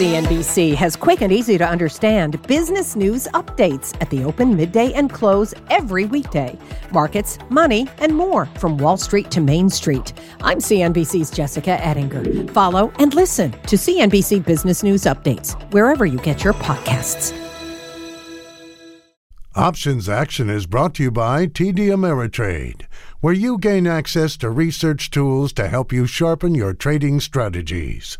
CNBC has quick and easy to understand business news updates at the open, midday, and close every weekday. Markets, money, and more from Wall Street to Main Street. I'm CNBC's Jessica Ettinger. Follow and listen to CNBC Business News Updates wherever you get your podcasts. Options Action is brought to you by TD Ameritrade, where you gain access to research tools to help you sharpen your trading strategies.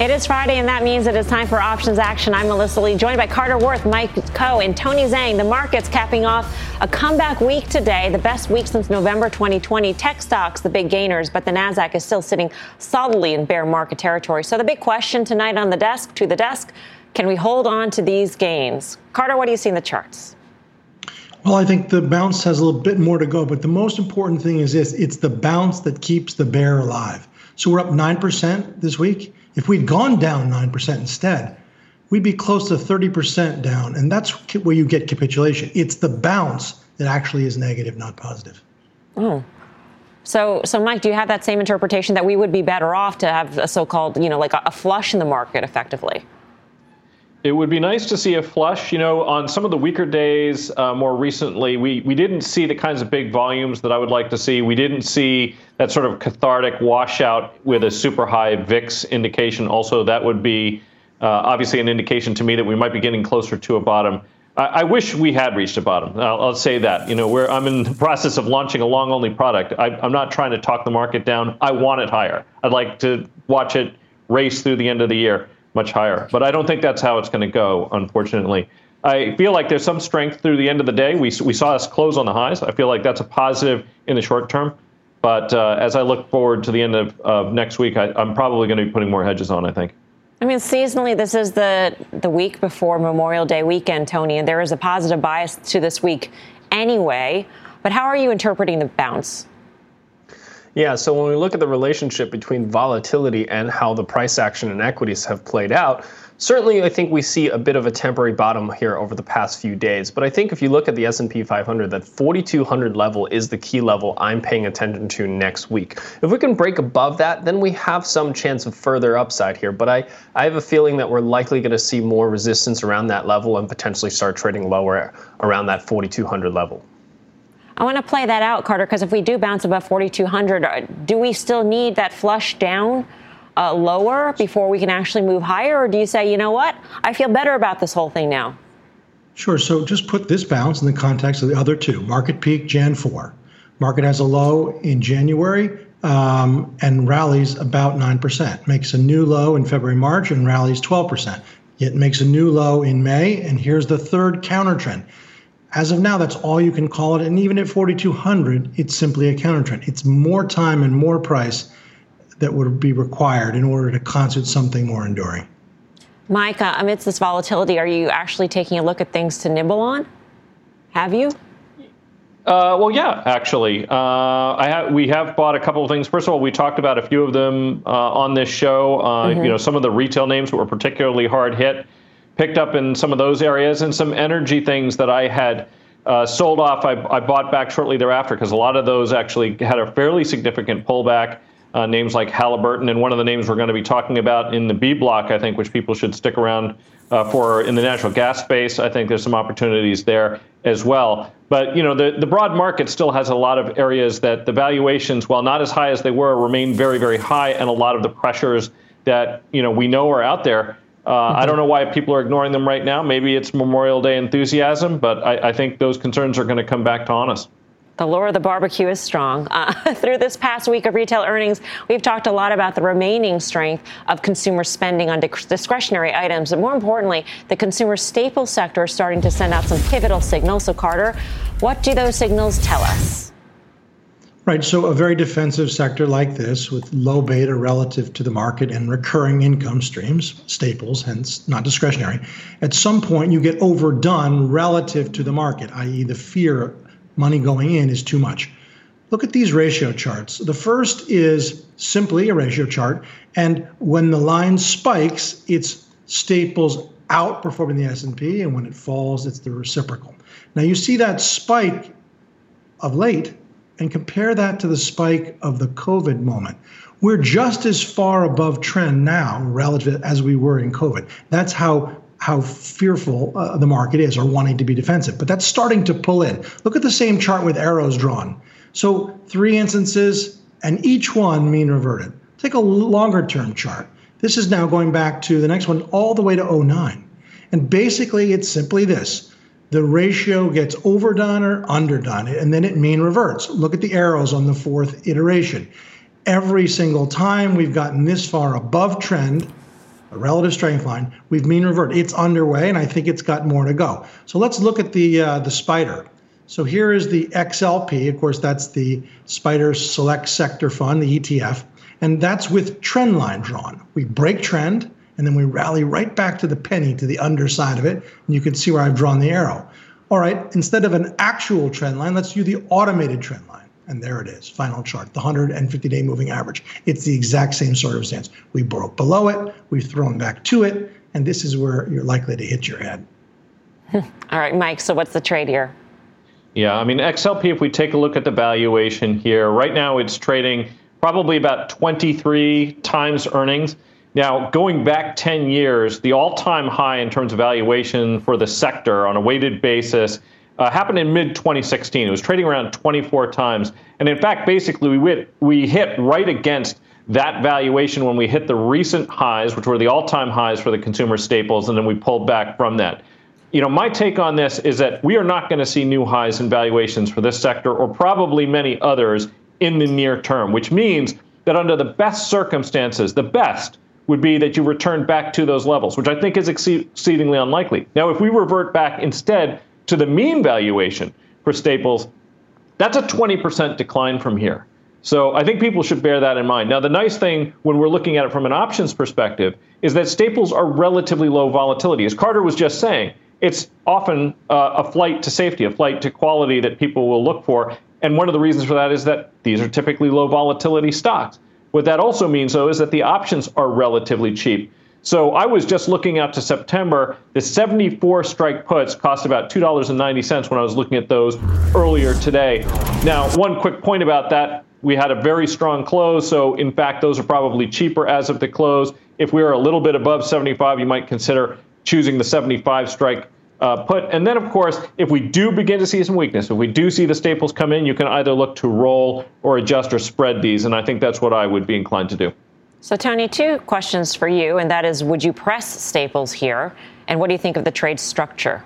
It is Friday, and that means it is time for Options Action. I'm Melissa Lee, joined by Carter Worth, Mike Khouw, and Tony Zhang. The market's capping off a comeback week today, the best week since November 2020. Tech stocks, the big gainers, but the Nasdaq is still sitting solidly in bear market territory. So the big question tonight on the desk, to the desk, can we hold on to these gains? Carter, what do you see in the charts? Well, I think the bounce has a little bit more to go, but the most important thing is this: it's the bounce that keeps the bear alive. So we're up nine percent this week if we'd gone down 9% instead, we'd be close to 30% down. And that's where you get capitulation. It's the bounce that actually is negative, not positive. Oh. So, so Mike, do you have that same interpretation that we would be better off to have a so-called, you know, like a, a flush in the market effectively? It would be nice to see a flush. You know, on some of the weaker days uh, more recently, we, we didn't see the kinds of big volumes that I would like to see. We didn't see that sort of cathartic washout with a super high VIX indication. Also, that would be uh, obviously an indication to me that we might be getting closer to a bottom. I, I wish we had reached a bottom. I'll, I'll, say that. You know, where I'm in the process of launching a long only product. I, I'm not trying to talk the market down. I want it higher. I'd like to watch it race through the end of the year much higher. But I don't think that's how it's going to go, unfortunately. I feel like there's some strength through the end of the day. We, we saw us close on the highs. I feel like that's a positive in the short term. But uh, as I look forward to the end of, of next week, I, I'm probably going to be putting more hedges on, I think. I mean, seasonally, this is the, the week before Memorial Day weekend, Tony, and there is a positive bias to this week anyway. But how are you interpreting the bounce? Yeah, so when we look at the relationship between volatility and how the price action in equities have played out, certainly I think we see a bit of a temporary bottom here over the past few days. But I think if you look at the S&P 500, that 4200 level is the key level I'm paying attention to next week. If we can break above that, then we have some chance of further upside here. But I, I have a feeling that we're likely going to see more resistance around that level and potentially start trading lower around that 4200 level. I want to play that out, Carter, because if we do bounce above 4,200, uh, do we still need that flush down uh, lower before we can actually move higher? Or do you say, you know what, I feel better about this whole thing now? Sure. So just put this bounce in the context of the other two market peak, Jan 4. Market has a low in January um, and rallies about 9%. Makes a new low in February, March, and rallies 12%. It makes a new low in May, and here's the third counter trend. As of now, that's all you can call it. And even at 4,200, it's simply a counter trend. It's more time and more price that would be required in order to constitute something more enduring. Micah, amidst this volatility, are you actually taking a look at things to nibble on? Have you? Uh, well, yeah, actually, uh, I have. We have bought a couple of things. First of all, we talked about a few of them uh, on this show. Uh, mm-hmm. You know, some of the retail names were particularly hard hit picked up in some of those areas and some energy things that I had uh, sold off. I, I, bought back shortly thereafter because a lot of those actually had a fairly significant pullback. Uh, names like Halliburton, and one of the names we're going to be talking about in the B block, I think, which people should stick around uh, for in the natural gas space. I think there's some opportunities there as well. But you know, the, the broad market still has a lot of areas that the valuations, while not as high as they were, remain very, very high, and a lot of the pressures that you know we know are out there uh, mm-hmm. I don't know why people are ignoring them right now. Maybe it's Memorial Day enthusiasm, but I, I think those concerns are going to come back to haunt us. The lure of the barbecue is strong. Uh, through this past week of retail earnings, we've talked a lot about the remaining strength of consumer spending on discretionary items. but more importantly, the consumer staple sector is starting to send out some pivotal signals. So, Carter, what do those signals tell us? Right. So, a very defensive sector like this, with low beta relative to the market and recurring income streams, staples, hence not discretionary, at some point you get overdone relative to the market, i.e., the fear money going in is too much. Look at these ratio charts. The first is simply a ratio chart, and when the line spikes, it's staples outperforming the S&P, and when it falls, it's the reciprocal. Now you see that spike of late and compare that to the spike of the COVID moment, We're just as far above trend now relative as we were in COVID. That's how how fearful uh, the market is or wanting to be defensive. But that's starting to pull in. Look at the same chart with arrows drawn. So three instances, and each one mean reverted. Take a longer term chart. This is now going back to the next one all the way to 09. And basically, it's simply this the ratio gets overdone or underdone, and then it mean reverts. Look at the arrows on the fourth iteration. Every single time we've gotten this far above trend, a relative strength line, we've mean revert. It's underway, and I think it's got more to go. So let's look at the uh, the spider. So here is the XLP. Of course, that's the SPDR Select Sector Fund, the ETF, and that's with trend line drawn. We break trend, and then we rally right back to the penny to the underside of it. And you can see where I've drawn the arrow. All right, instead of an actual trend line, let's use the automated trend line. And there it is, final chart, the 150 day moving average. It's the exact same circumstance. We broke below it, we've thrown back to it, and this is where you're likely to hit your head. All right, Mike, so what's the trade here? Yeah, I mean, XLP, if we take a look at the valuation here, right now it's trading probably about 23 times earnings. Now, going back 10 years, the all time high in terms of valuation for the sector on a weighted basis uh, happened in mid 2016. It was trading around 24 times. And in fact, basically, we hit, we hit right against that valuation when we hit the recent highs, which were the all time highs for the consumer staples, and then we pulled back from that. You know, my take on this is that we are not going to see new highs in valuations for this sector or probably many others in the near term, which means that under the best circumstances, the best, would be that you return back to those levels, which I think is exceedingly unlikely. Now, if we revert back instead to the mean valuation for staples, that's a 20% decline from here. So I think people should bear that in mind. Now, the nice thing when we're looking at it from an options perspective is that staples are relatively low volatility. As Carter was just saying, it's often uh, a flight to safety, a flight to quality that people will look for. And one of the reasons for that is that these are typically low volatility stocks. What that also means, though, is that the options are relatively cheap. So I was just looking out to September. The 74 strike puts cost about $2.90 when I was looking at those earlier today. Now, one quick point about that we had a very strong close. So, in fact, those are probably cheaper as of the close. If we are a little bit above 75, you might consider choosing the 75 strike uh, put. And then, of course, if we do begin to see some weakness, if we do see the staples come in, you can either look to roll or adjust or spread these. And I think that's what I would be inclined to do. So, Tony, two questions for you, and that is would you press staples here? And what do you think of the trade structure?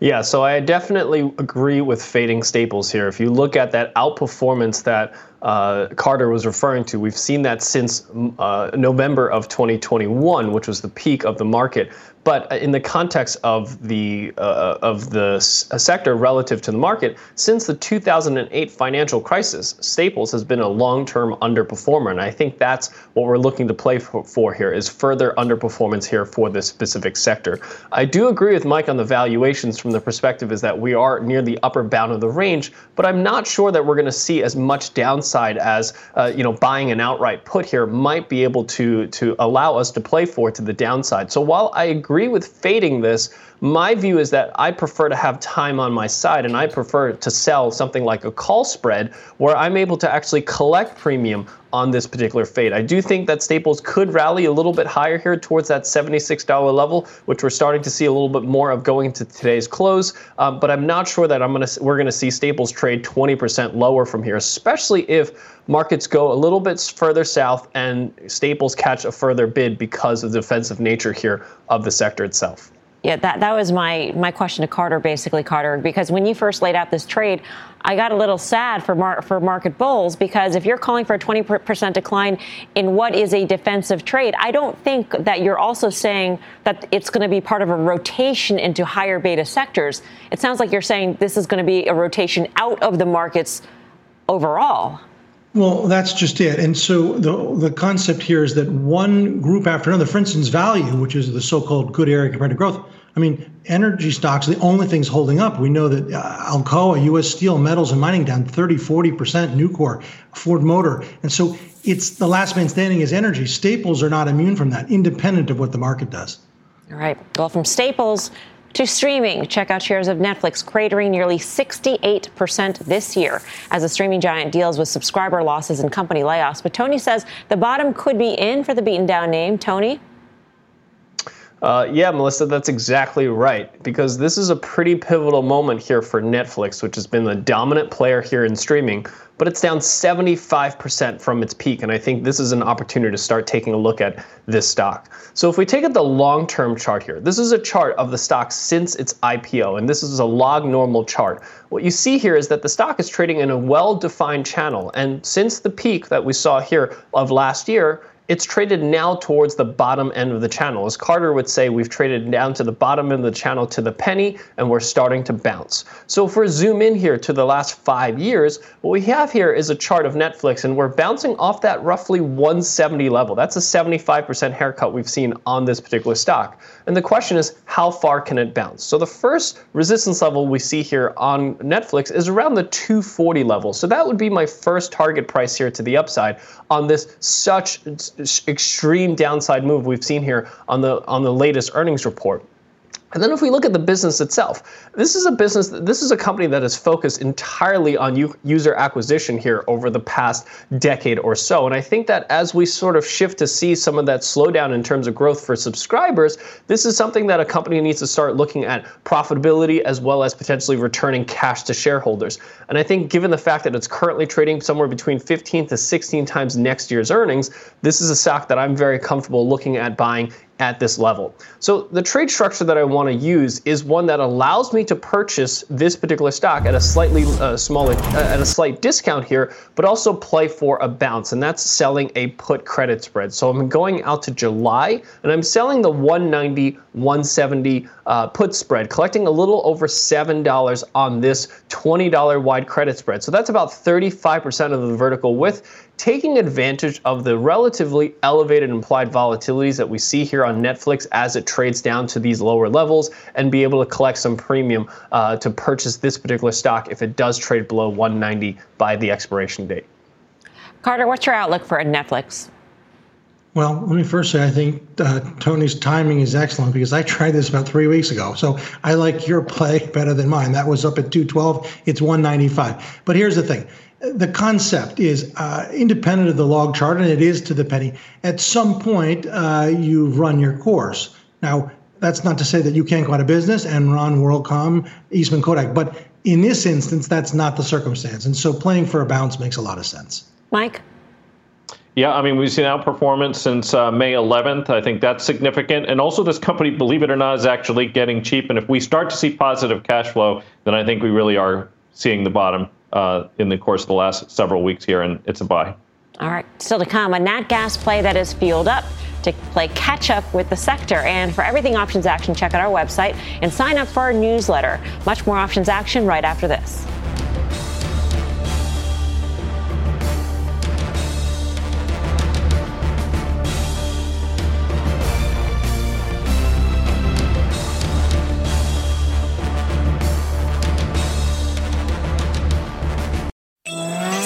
Yeah, so I definitely agree with fading staples here. If you look at that outperformance that uh, Carter was referring to, we've seen that since uh, November of 2021, which was the peak of the market. But in the context of the uh, of the sector relative to the market, since the 2008 financial crisis, Staples has been a long-term underperformer, and I think that's what we're looking to play for, for here is further underperformance here for this specific sector. I do agree with Mike on the valuations from the perspective is that we are near the upper bound of the range, but I'm not sure that we're going to see as much downside as uh, you know buying an outright put here might be able to to allow us to play for to the downside. So while I agree with fading this. My view is that I prefer to have time on my side and I prefer to sell something like a call spread where I'm able to actually collect premium on this particular fade. I do think that Staples could rally a little bit higher here towards that $76 level, which we're starting to see a little bit more of going into today's close. Um, but I'm not sure that I'm gonna we're gonna see Staples trade 20% lower from here, especially if markets go a little bit further south and Staples catch a further bid because of the defensive nature here of the sector itself. Yeah, that, that was my, my question to Carter, basically, Carter, because when you first laid out this trade, I got a little sad for, mar- for market bulls because if you're calling for a 20% decline in what is a defensive trade, I don't think that you're also saying that it's going to be part of a rotation into higher beta sectors. It sounds like you're saying this is going to be a rotation out of the markets overall. Well, that's just it. And so the the concept here is that one group after another, for instance, value, which is the so-called good area compared to growth, I mean, energy stocks are the only things holding up. We know that uh, Alcoa, U.S. Steel, metals and mining down 30, 40%, Nucor, Ford Motor. And so it's the last man standing is energy. Staples are not immune from that, independent of what the market does. All right. Well, from staples To streaming, check out shares of Netflix cratering nearly 68% this year as the streaming giant deals with subscriber losses and company layoffs. But Tony says the bottom could be in for the beaten down name. Tony? Uh, yeah, Melissa, that's exactly right. Because this is a pretty pivotal moment here for Netflix, which has been the dominant player here in streaming, but it's down 75% from its peak. And I think this is an opportunity to start taking a look at this stock. So if we take at the long term chart here, this is a chart of the stock since its IPO, and this is a log normal chart. What you see here is that the stock is trading in a well defined channel. And since the peak that we saw here of last year, it's traded now towards the bottom end of the channel. As Carter would say, we've traded down to the bottom end of the channel to the penny, and we're starting to bounce. So if we zoom in here to the last five years, what we have here is a chart of Netflix, and we're bouncing off that roughly 170 level. That's a 75% haircut we've seen on this particular stock. And the question is, how far can it bounce? So the first resistance level we see here on Netflix is around the 240 level. So that would be my first target price here to the upside on this such extreme downside move we've seen here on the on the latest earnings report. And then if we look at the business itself, this is a business, this is a company that is focused entirely on user acquisition here over the past decade or so. And I think that as we sort of shift to see some of that slowdown in terms of growth for subscribers, this is something that a company needs to start looking at profitability as well as potentially returning cash to shareholders. And I think given the fact that it's currently trading somewhere between 15 to 16 times next year's earnings, this is a stock that I'm very comfortable looking at buying at this level. So the trade structure that I want to use is one that allows me to purchase this particular stock at a slightly uh, smaller, uh, at a slight discount here, but also play for a bounce, and that's selling a put credit spread. So I'm going out to July, and I'm selling the 190, 170 uh, put spread, collecting a little over $7 on this $20 wide credit spread. So that's about 35% of the vertical width taking advantage of the relatively elevated implied volatilities that we see here on Netflix as it trades down to these lower levels and be able to collect some premium uh, to purchase this particular stock if it does trade below 190 by the expiration date. Carter, what's your outlook for Netflix? Well, let me first say I think uh, Tony's timing is excellent because I tried this about three weeks ago. So I like your play better than mine. That was up at 212. It's 195. But here's the thing the concept is uh, independent of the log chart, and it is to the penny. At some point, uh, you've run your course. Now, that's not to say that you can't go out of business and run WorldCom, Eastman Kodak, but in this instance, that's not the circumstance. And so playing for a bounce makes a lot of sense. Mike? Yeah, I mean, we've seen outperformance since uh, May 11th. I think that's significant. And also, this company, believe it or not, is actually getting cheap. And if we start to see positive cash flow, then I think we really are seeing the bottom uh, in the course of the last several weeks here, and it's a buy. All right, still to come, a nat gas play that is fueled up to play catch up with the sector. And for everything options action, check out our website and sign up for our newsletter. Much more options action right after this.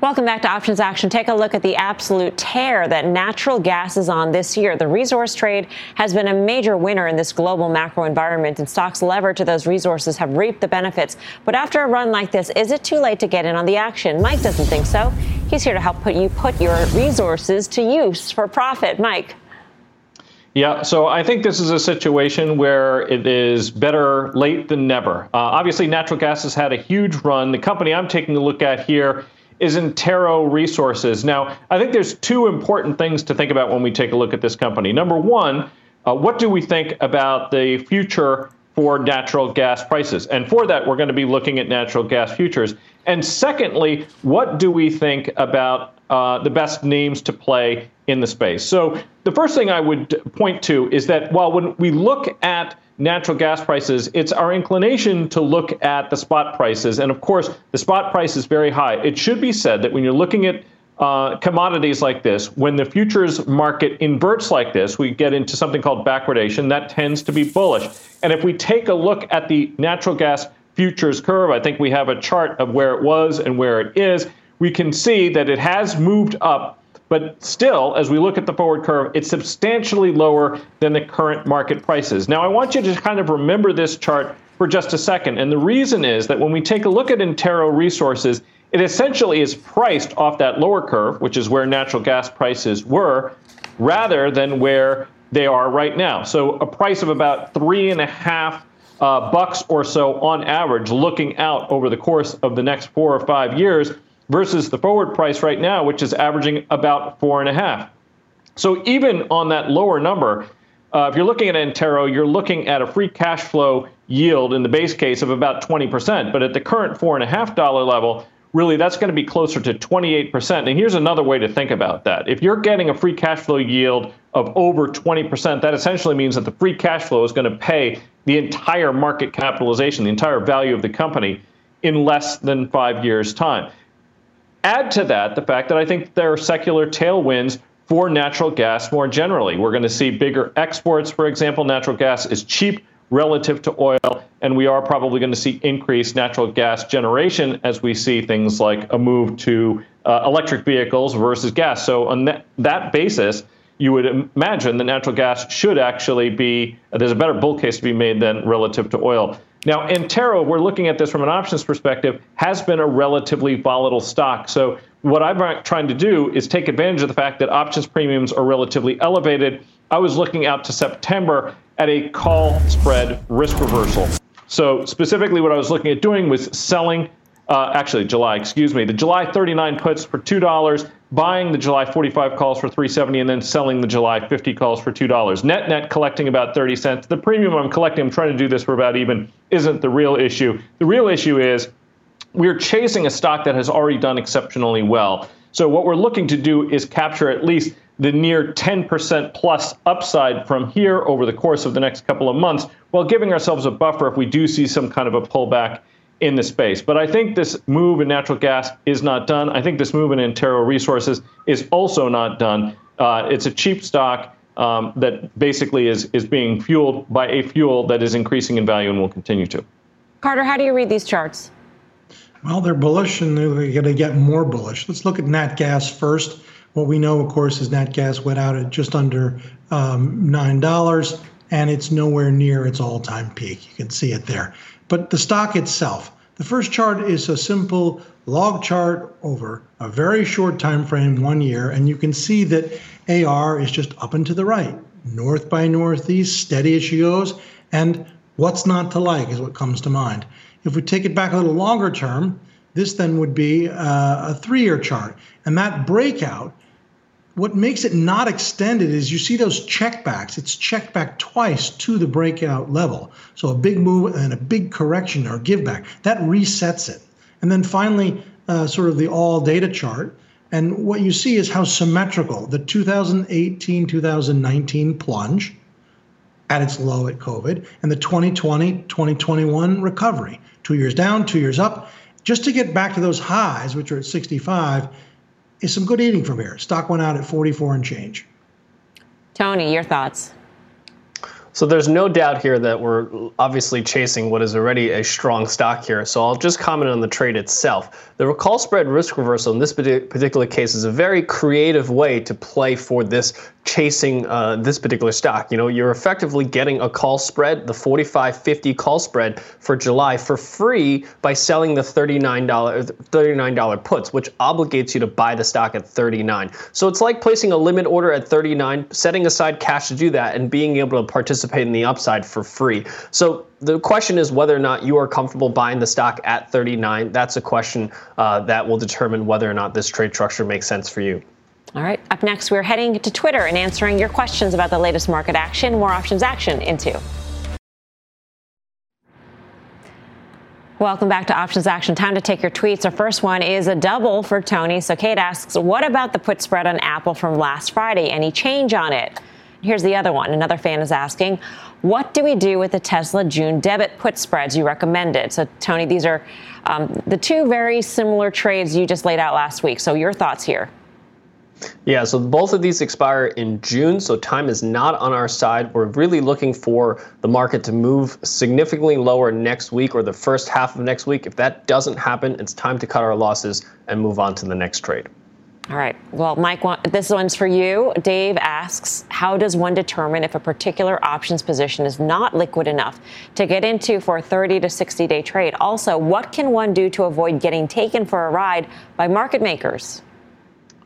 Welcome back to Options Action. Take a look at the absolute tear that natural gas is on this year. The resource trade has been a major winner in this global macro environment, and stocks levered to those resources have reaped the benefits. But after a run like this, is it too late to get in on the action? Mike doesn't think so. He's here to help put you put your resources to use for profit. Mike. Yeah, so I think this is a situation where it is better late than never. Uh, obviously, natural gas has had a huge run. The company I'm taking a look at here is Antero Resources. Now, I think there's two important things to think about when we take a look at this company. Number one, uh, what do we think about the future for natural gas prices? And for that, we're going to be looking at natural gas futures. And secondly, what do we think about uh, the best names to play in the space? So, the first thing I would point to is that while when we look at natural gas prices, it's our inclination to look at the spot prices. And of course, the spot price is very high. It should be said that when you're looking at uh, commodities like this, when the futures market inverts like this, we get into something called backwardation. That tends to be bullish. And if we take a look at the natural gas futures curve, I think we have a chart of where it was and where it is. We can see that it has moved up but still, as we look at the forward curve, it's substantially lower than the current market prices. Now, I want you to kind of remember this chart for just a second. And the reason is that when we take a look at Antero Resources, it essentially is priced off that lower curve, which is where natural gas prices were, rather than where they are right now. So a price of about three and a half uh, bucks or so on average, looking out over the course of the next four or five years versus the forward price right now, which is averaging about four and a half. So even on that lower number, uh, if you're looking at Antero, you're looking at a free cash flow yield in the base case of about 20%. But at the current four and a half dollar level, really that's going to be closer to 28%. And here's another way to think about that. If you're getting a free cash flow yield of over 20%, that essentially means that the free cash flow is going to pay the entire market capitalization, the entire value of the company in less than five years' time. Add to that the fact that I think there are secular tailwinds for natural gas more generally. We're going to see bigger exports, for example. Natural gas is cheap relative to oil, and we are probably going to see increased natural gas generation as we see things like a move to uh, electric vehicles versus gas. So, on that, that basis, you would imagine that natural gas should actually be, there's a better bull case to be made than relative to oil. Now, Antero, we're looking at this from an options perspective, has been a relatively volatile stock. So, what I'm trying to do is take advantage of the fact that options premiums are relatively elevated. I was looking out to September at a call spread risk reversal. So, specifically, what I was looking at doing was selling, uh, actually, July, excuse me, the July 39 puts for $2 buying the July 45 calls for 370 and then selling the July 50 calls for $2. Net net collecting about 30 cents. The premium I'm collecting, I'm trying to do this for about even, isn't the real issue. The real issue is we're chasing a stock that has already done exceptionally well. So what we're looking to do is capture at least the near 10% plus upside from here over the course of the next couple of months while giving ourselves a buffer if we do see some kind of a pullback in the space. But I think this move in natural gas is not done. I think this move in Antero Resources is also not done. Uh, it's a cheap stock um, that basically is, is being fueled by a fuel that is increasing in value and will continue to. Carter, how do you read these charts? Well, they're bullish and they're going to get more bullish. Let's look at nat gas first. What we know, of course, is nat gas went out at just under um, $9 and it's nowhere near its all time peak. You can see it there. But the stock itself, the first chart is a simple log chart over a very short time frame, one year, and you can see that AR is just up and to the right, north by northeast, steady as she goes, and what's not to like is what comes to mind. If we take it back a little longer term, this then would be uh, a three-year chart, and that breakout what makes it not extended is you see those checkbacks. It's checked back twice to the breakout level. So a big move and a big correction or give back that resets it. And then finally, uh, sort of the all data chart. And what you see is how symmetrical the 2018 2019 plunge at its low at COVID and the 2020 2021 recovery. Two years down, two years up. Just to get back to those highs, which are at 65 is some good eating from here. Stock went out at 44 and change. Tony, your thoughts? So there's no doubt here that we're obviously chasing what is already a strong stock here. So I'll just comment on the trade itself. The call spread risk reversal in this particular case is a very creative way to play for this chasing uh, this particular stock. You know, you're effectively getting a call spread, the 45.50 call spread for July for free by selling the $39 $39 puts, which obligates you to buy the stock at 39. So it's like placing a limit order at 39, setting aside cash to do that, and being able to participate in the upside for free. So the question is whether or not you are comfortable buying the stock at 39. That's a question uh, that will determine whether or not this trade structure makes sense for you. All right. Up next, we're heading to Twitter and answering your questions about the latest market action. More options action into. Welcome back to Options Action. Time to take your tweets. Our first one is a double for Tony. So Kate asks, What about the put spread on Apple from last Friday? Any change on it? Here's the other one. Another fan is asking, What do we do with the Tesla June debit put spreads you recommended? So, Tony, these are um, the two very similar trades you just laid out last week. So, your thoughts here. Yeah, so both of these expire in June, so time is not on our side. We're really looking for the market to move significantly lower next week or the first half of next week. If that doesn't happen, it's time to cut our losses and move on to the next trade. All right. Well, Mike, this one's for you. Dave asks How does one determine if a particular options position is not liquid enough to get into for a 30 to 60 day trade? Also, what can one do to avoid getting taken for a ride by market makers?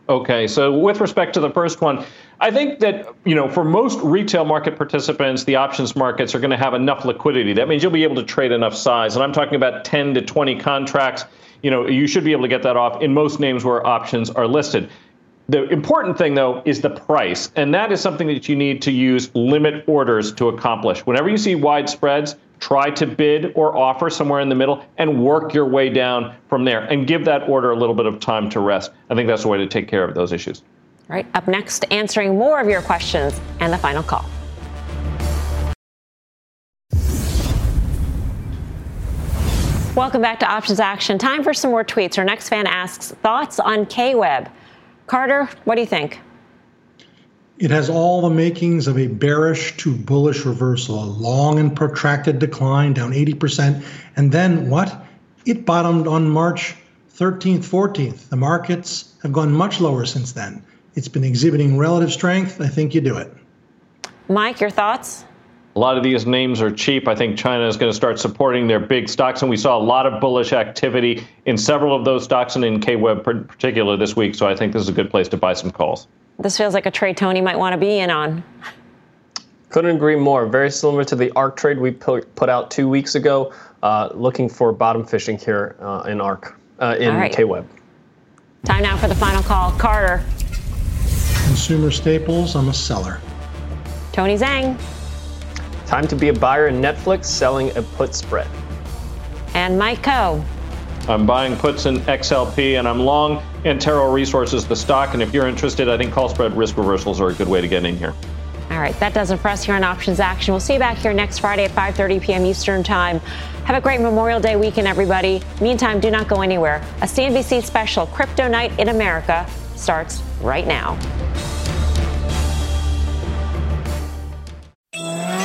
Okay, so with respect to the first one, I think that you know for most retail market participants, the options markets are going to have enough liquidity. That means you'll be able to trade enough size, and I'm talking about 10 to 20 contracts. You know, you should be able to get that off in most names where options are listed. The important thing, though, is the price, and that is something that you need to use limit orders to accomplish. Whenever you see wide spreads, try to bid or offer somewhere in the middle and work your way down from there and give that order a little bit of time to rest. I think that's the way to take care of those issues. All right, up next, answering more of your questions and the final call. Welcome back to Options Action. Time for some more tweets. Our next fan asks thoughts on KWeb. Carter, what do you think? It has all the makings of a bearish to bullish reversal, a long and protracted decline down 80%. And then what? It bottomed on March 13th, 14th. The markets have gone much lower since then. It's been exhibiting relative strength. I think you do it. Mike, your thoughts? A lot of these names are cheap. I think China is going to start supporting their big stocks, and we saw a lot of bullish activity in several of those stocks and in KWeb in particular this week. So I think this is a good place to buy some calls. This feels like a trade Tony might want to be in on. Couldn't agree more. Very similar to the ARK trade we put out two weeks ago. Uh, looking for bottom fishing here uh, in ARK, uh, in right. KWeb. Time now for the final call. Carter. Consumer staples, I'm a seller. Tony Zhang. Time to be a buyer in Netflix, selling a put spread. And Mike Khouw. I'm buying puts in XLP and I'm long Antero Resources, the stock. And if you're interested, I think call spread risk reversals are a good way to get in here. All right, that does it for us here on Options Action. We'll see you back here next Friday at 5:30 p.m. Eastern Time. Have a great Memorial Day weekend, everybody. Meantime, do not go anywhere. A CNBC special, Crypto Night in America, starts right now.